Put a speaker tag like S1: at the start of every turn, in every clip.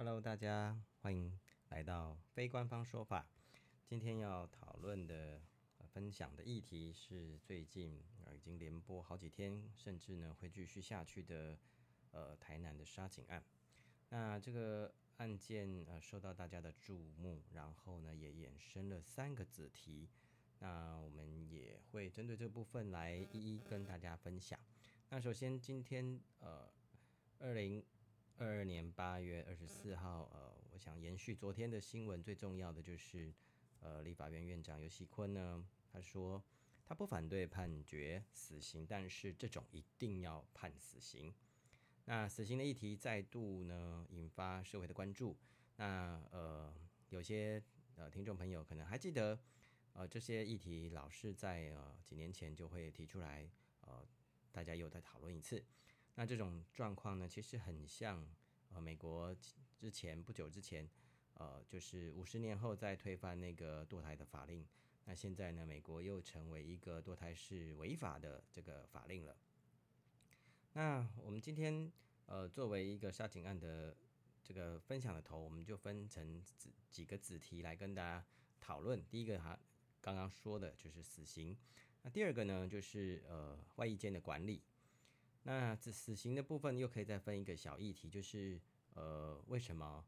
S1: Hello，大家欢迎来到非官方说法。今天要讨论的、分享的议题是最近已经连播好几天，甚至呢会继续下去的呃台南的杀警案。那这个案件呃受到大家的注目，然后呢也衍生了三个子题。那我们也会针对这部分来一一跟大家分享。那首先今天呃二零二二年八月二十四号呃，我想延续昨天的新闻，最重要的就是呃立法院院长游锡坤呢，他说他不反对判决死刑，但是这种一定要判死刑。那死刑的议题再度呢引发社会的关注。那呃有些呃听众朋友可能还记得。呃，这些议题老是在呃几年前就会提出来，呃，大家又再讨论一次。那这种状况呢，其实很像呃美国之前不久之前，呃，就是五十年后再推翻那个堕胎的法令。那现在呢，美国又成为一个堕胎是违法的这个法令了。那我们今天呃作为一个杀警案的这个分享的头，我们就分成几几个子题来跟大家讨论。第一个哈。刚刚说的就是死刑，那第二个呢，就是呃外役间的管理。那这死刑的部分又可以再分一个小议题，就是呃为什么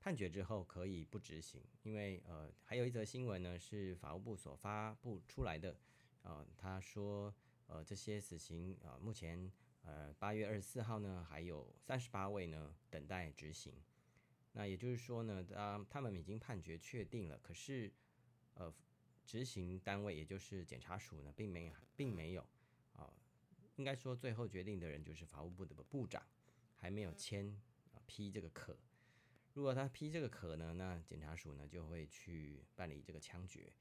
S1: 判决之后可以不执行？因为呃还有一则新闻呢，是法务部所发布出来的，呃他说呃这些死刑啊、呃、目前呃八月二十四号呢还有三十八位呢等待执行。那也就是说呢，当他们已经判决确定了，可是呃，执行单位也就是检察署呢，并没，并没有啊、应该说最后决定的人就是法务部的部长，还没有签啊、批这个可。如果他批这个可呢，那检察署呢就会去办理这个枪决。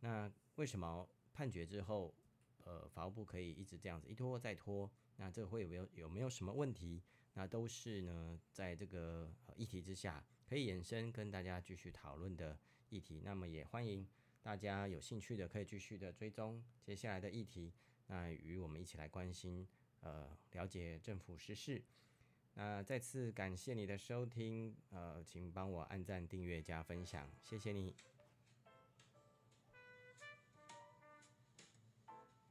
S1: 那为什么判决之后，呃，法务部可以一直这样子一拖再拖？那这会有没有有没有什么问题？那都是呢，在这个议题之下可以延伸跟大家继续讨论的。议题，那么也欢迎大家有兴趣的可以继续的追踪接下来的议题，那与我们一起来关心，呃，了解政府实事。那再次感谢你的收听，呃，请帮我按赞、订阅、加分享，谢谢你。